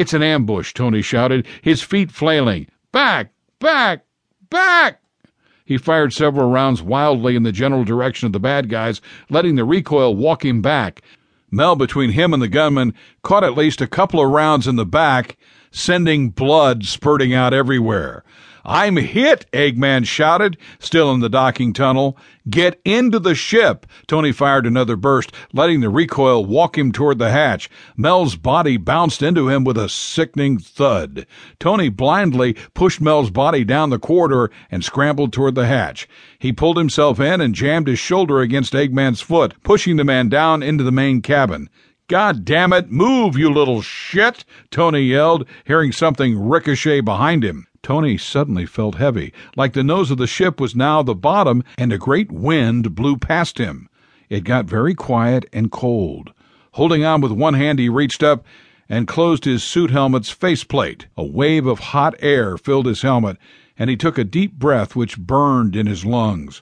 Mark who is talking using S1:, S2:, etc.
S1: It's an ambush, Tony shouted, his feet flailing. Back! Back! Back! He fired several rounds wildly in the general direction of the bad guys, letting the recoil walk him back. Mel, between him and the gunman, caught at least a couple of rounds in the back, sending blood spurting out everywhere. I'm hit, Eggman shouted, still in the docking tunnel. Get into the ship. Tony fired another burst, letting the recoil walk him toward the hatch. Mel's body bounced into him with a sickening thud. Tony blindly pushed Mel's body down the corridor and scrambled toward the hatch. He pulled himself in and jammed his shoulder against Eggman's foot, pushing the man down into the main cabin. God damn it, move, you little shit! Tony yelled, hearing something ricochet behind him. Tony suddenly felt heavy, like the nose of the ship was now the bottom, and a great wind blew past him. It got very quiet and cold. Holding on with one hand, he reached up and closed his suit helmet's faceplate. A wave of hot air filled his helmet, and he took a deep breath which burned in his lungs.